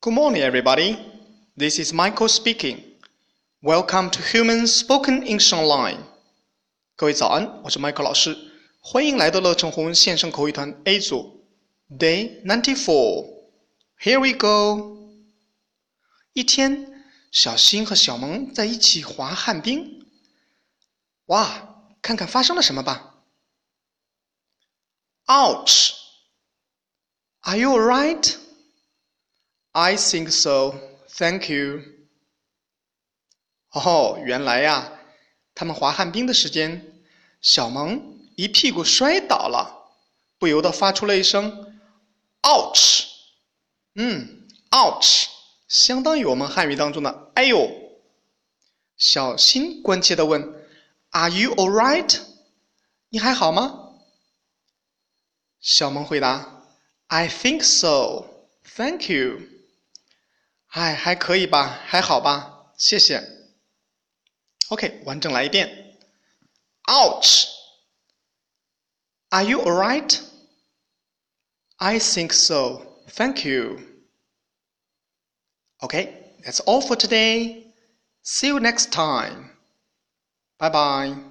Good morning, everybody. This is Michael speaking. Welcome to Human Spoken English Online. 各位早安，我是 Michael 老师，欢迎来到乐成红线上口语团 A 组，Day ninety four. Here we go. 一天，小新和小萌在一起滑旱冰。哇，看看发生了什么吧。Ouch! Are you alright? I think so. Thank you. 哦，原来呀，他们滑旱冰的时间，小萌一屁股摔倒了，不由得发出了一声 “ouch”。嗯，“ouch” 相当于我们汉语当中的“哎呦”。小新关切地问：“Are you all right？你还好吗？”小萌回答：“I think so. Thank you.” 哎，还可以吧，还好吧，谢谢。OK，完整来一遍。Ouch! Are you alright? I think so. Thank you. Okay, that's all for today. See you next time. Bye bye.